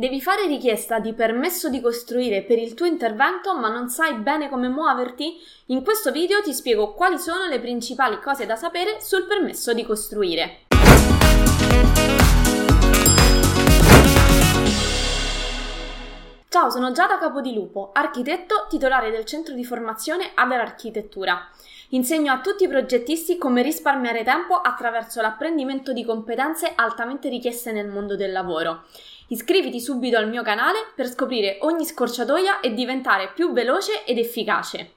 Devi fare richiesta di permesso di costruire per il tuo intervento ma non sai bene come muoverti? In questo video ti spiego quali sono le principali cose da sapere sul permesso di costruire. Ciao, sono Giada Capodilupo, architetto titolare del centro di formazione Aver Architettura. Insegno a tutti i progettisti come risparmiare tempo attraverso l'apprendimento di competenze altamente richieste nel mondo del lavoro. Iscriviti subito al mio canale per scoprire ogni scorciatoia e diventare più veloce ed efficace.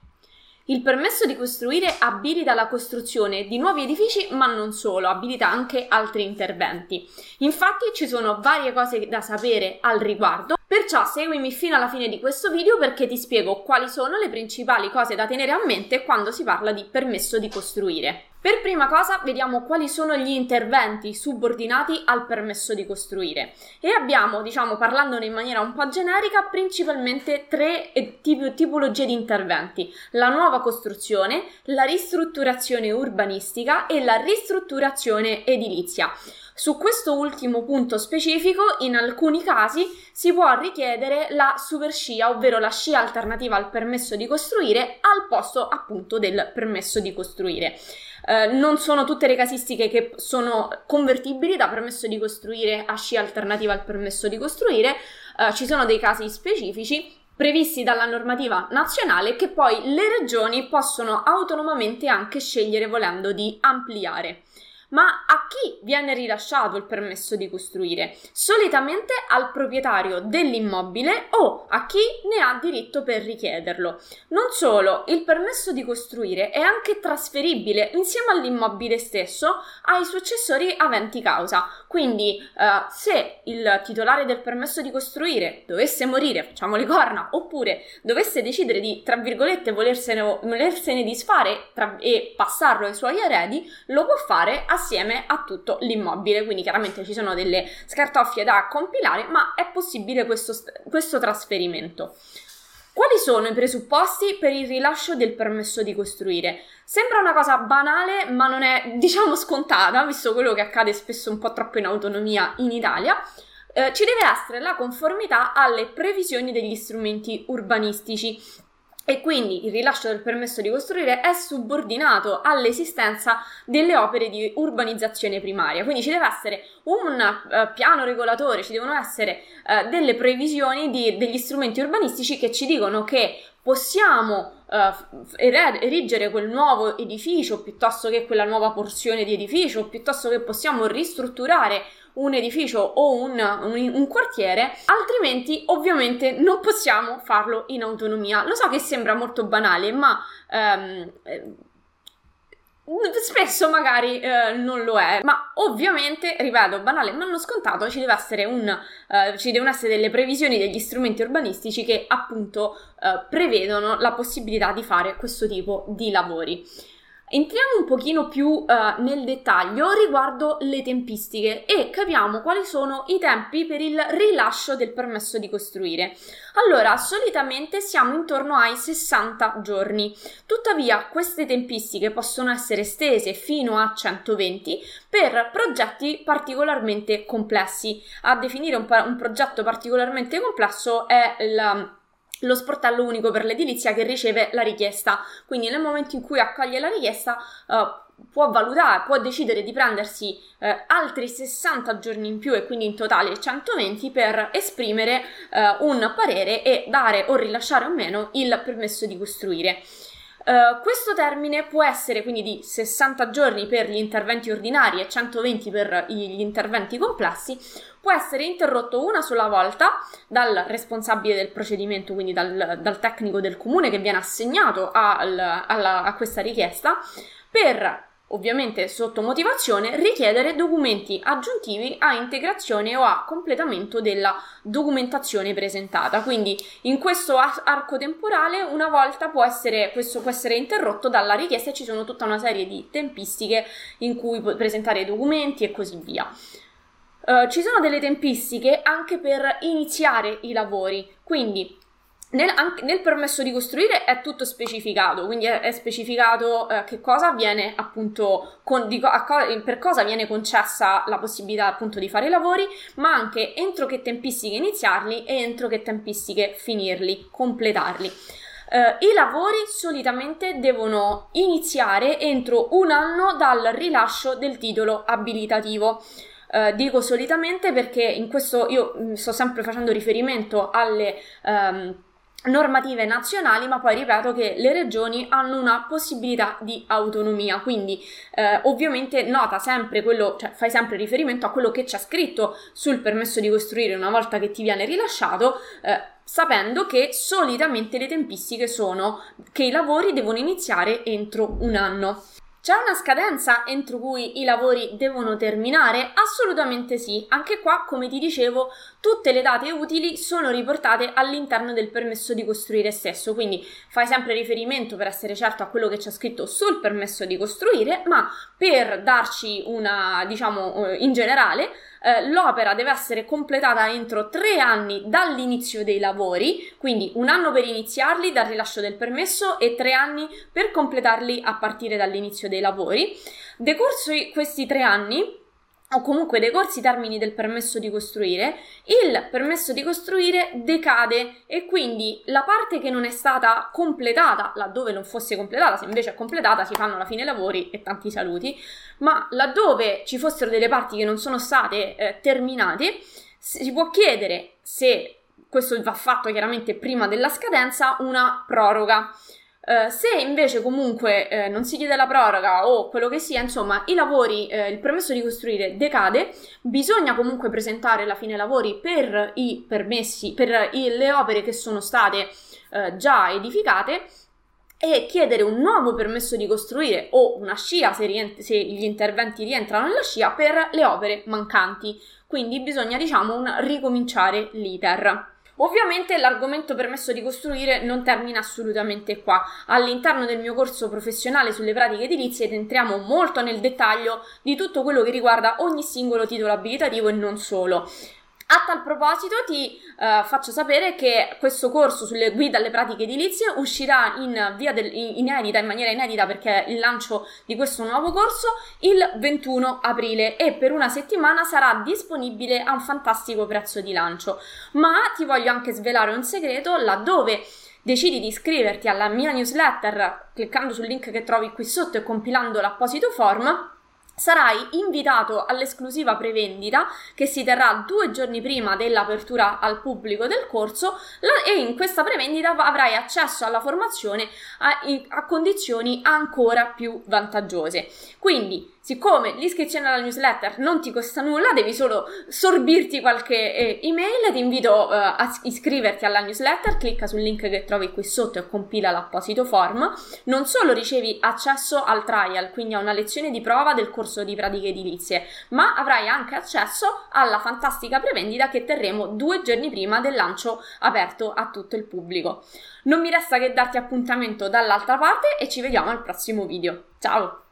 Il permesso di costruire abilita la costruzione di nuovi edifici, ma non solo, abilita anche altri interventi. Infatti ci sono varie cose da sapere al riguardo, perciò seguimi fino alla fine di questo video perché ti spiego quali sono le principali cose da tenere a mente quando si parla di permesso di costruire. Per prima cosa vediamo quali sono gli interventi subordinati al permesso di costruire e abbiamo, diciamo parlandone in maniera un po' generica, principalmente tre eh, tip- tipologie di interventi. La nuova costruzione, la ristrutturazione urbanistica e la ristrutturazione edilizia. Su questo ultimo punto specifico, in alcuni casi si può richiedere la super scia, ovvero la scia alternativa al permesso di costruire al posto appunto del permesso di costruire. Eh, non sono tutte le casistiche che sono convertibili da permesso di costruire a scia alternativa al permesso di costruire, uh, ci sono dei casi specifici previsti dalla normativa nazionale che poi le regioni possono autonomamente anche scegliere volendo di ampliare. Ma a chi viene rilasciato il permesso di costruire? Solitamente al proprietario dell'immobile o a chi ne ha diritto per richiederlo. Non solo, il permesso di costruire è anche trasferibile insieme all'immobile stesso ai successori aventi causa. Quindi, eh, se il titolare del permesso di costruire dovesse morire, facciamo le corna, oppure dovesse decidere di, tra virgolette, volersene, volersene disfare tra, e passarlo ai suoi eredi, lo può fare a assieme a tutto l'immobile. Quindi chiaramente ci sono delle scartoffie da compilare, ma è possibile questo, questo trasferimento. Quali sono i presupposti per il rilascio del permesso di costruire? Sembra una cosa banale, ma non è, diciamo, scontata, visto quello che accade spesso un po' troppo in autonomia in Italia. Eh, ci deve essere la conformità alle previsioni degli strumenti urbanistici e quindi il rilascio del permesso di costruire è subordinato all'esistenza delle opere di urbanizzazione primaria. Quindi ci deve essere un uh, piano regolatore, ci devono essere uh, delle previsioni di, degli strumenti urbanistici che ci dicono che possiamo uh, erigere quel nuovo edificio piuttosto che quella nuova porzione di edificio, piuttosto che possiamo ristrutturare un edificio o un, un, un, quartiere, altrimenti ovviamente non possiamo farlo in autonomia. Lo so che sembra molto banale, ma ehm, eh, spesso magari eh, non lo è, ma ovviamente, ripeto, banale ma non scontato, ci, deve essere un, eh, ci devono essere delle previsioni degli strumenti urbanistici che appunto eh, prevedono la possibilità di fare questo tipo di lavori. Entriamo un pochino più uh, nel dettaglio riguardo le tempistiche e capiamo quali sono i tempi per il rilascio del permesso di costruire. Allora, solitamente siamo intorno ai 60 giorni. Tuttavia, queste tempistiche possono essere estese fino a 120 per progetti particolarmente complessi. A definire un, un progetto particolarmente complesso è il lo sportello unico per l'edilizia che riceve la richiesta. Quindi nel momento in cui accoglie la richiesta uh, può valutare, può decidere di prendersi uh, altri 60 giorni in più e quindi in totale 120 per esprimere uh, un parere e dare o rilasciare o meno il permesso di costruire. Uh, questo termine può essere quindi di 60 giorni per gli interventi ordinari e 120 per gli interventi complessi, può essere interrotto una sola volta dal responsabile del procedimento, quindi dal, dal tecnico del comune che viene assegnato al, alla, a questa richiesta, per ovviamente sotto motivazione, richiedere documenti aggiuntivi a integrazione o a completamento della documentazione presentata. Quindi in questo arco temporale una volta può essere, questo può essere interrotto dalla richiesta e ci sono tutta una serie di tempistiche in cui presentare i documenti e così via. Uh, ci sono delle tempistiche anche per iniziare i lavori, quindi nel, anche, nel, permesso di costruire è tutto specificato, quindi è, è specificato eh, che cosa viene appunto, con, di, a, per cosa viene concessa la possibilità appunto di fare i lavori, ma anche entro che tempistiche iniziarli e entro che tempistiche finirli, completarli. Uh, I lavori solitamente devono iniziare entro un anno dal rilascio del titolo abilitativo. Uh, dico solitamente perché in questo io mm, sto sempre facendo riferimento alle um, normative nazionali, ma poi ripeto che le regioni hanno una possibilità di autonomia, quindi eh, ovviamente nota sempre quello, cioè fai sempre riferimento a quello che c'è scritto sul permesso di costruire una volta che ti viene rilasciato, eh, sapendo che solitamente le tempistiche sono che i lavori devono iniziare entro un anno. C'è una scadenza entro cui i lavori devono terminare? Assolutamente sì. Anche qua, come ti dicevo, tutte le date utili sono riportate all'interno del permesso di costruire stesso, quindi fai sempre riferimento per essere certo a quello che c'è scritto sul permesso di costruire, ma per darci una, diciamo, eh, in generale, eh, l'opera deve essere completata entro tre anni dall'inizio dei lavori, quindi un anno per iniziarli dal rilascio del permesso e tre anni per completarli a partire dall'inizio dei lavori. Decorso questi tre anni, o comunque decorsi i termini del permesso di costruire, il permesso di costruire decade e quindi la parte che non è stata completata, laddove non fosse completata, se invece è completata si fanno alla fine i lavori e tanti saluti, ma laddove ci fossero delle parti che non sono state eh, terminate, si può chiedere se questo va fatto chiaramente prima della scadenza una proroga. Uh, se invece comunque uh, non si chiede la proroga o quello che sia, insomma, i lavori, uh, il permesso di costruire decade, bisogna comunque presentare la fine lavori per i permessi, per i, le opere che sono state già edificate e chiedere un nuovo permesso di costruire o una scia se, rient- se, gli interventi rientrano nella scia per le opere mancanti. Quindi bisogna, diciamo, un, ricominciare l'iter. Ovviamente l'argomento permesso di costruire non termina assolutamente qua. All'interno del mio corso professionale sulle pratiche edilizie entriamo molto nel dettaglio di tutto quello che riguarda ogni singolo titolo abilitativo e non solo. A tal proposito ti uh, faccio sapere che questo corso sulle guide alle pratiche edilizie uscirà in via del, in, inedita, in maniera inedita perché è il lancio di questo nuovo corso il 21 aprile e per una settimana sarà disponibile a un fantastico prezzo di lancio. Ma ti voglio anche svelare un segreto laddove decidi di iscriverti alla mia newsletter cliccando sul link che trovi qui sotto e compilando l'apposito form Sarai invitato all'esclusiva prevendita che si terrà due giorni prima dell'apertura al pubblico del corso e in questa prevendita avrai accesso alla formazione a, a condizioni ancora più vantaggiose. Quindi Siccome l'iscrizione alla newsletter non ti costa nulla, devi solo sorbirti qualche eh, email, ti invito eh, a iscriverti alla newsletter, clicca sul link che trovi qui sotto e compila l'apposito form. Non solo ricevi accesso al trial, quindi a una lezione di prova del corso di pratiche edilizie, ma avrai anche accesso alla fantastica prevendita che terremo due giorni prima del lancio aperto a tutto il pubblico. Non mi resta che darti appuntamento dall'altra parte e ci vediamo al prossimo video. Ciao!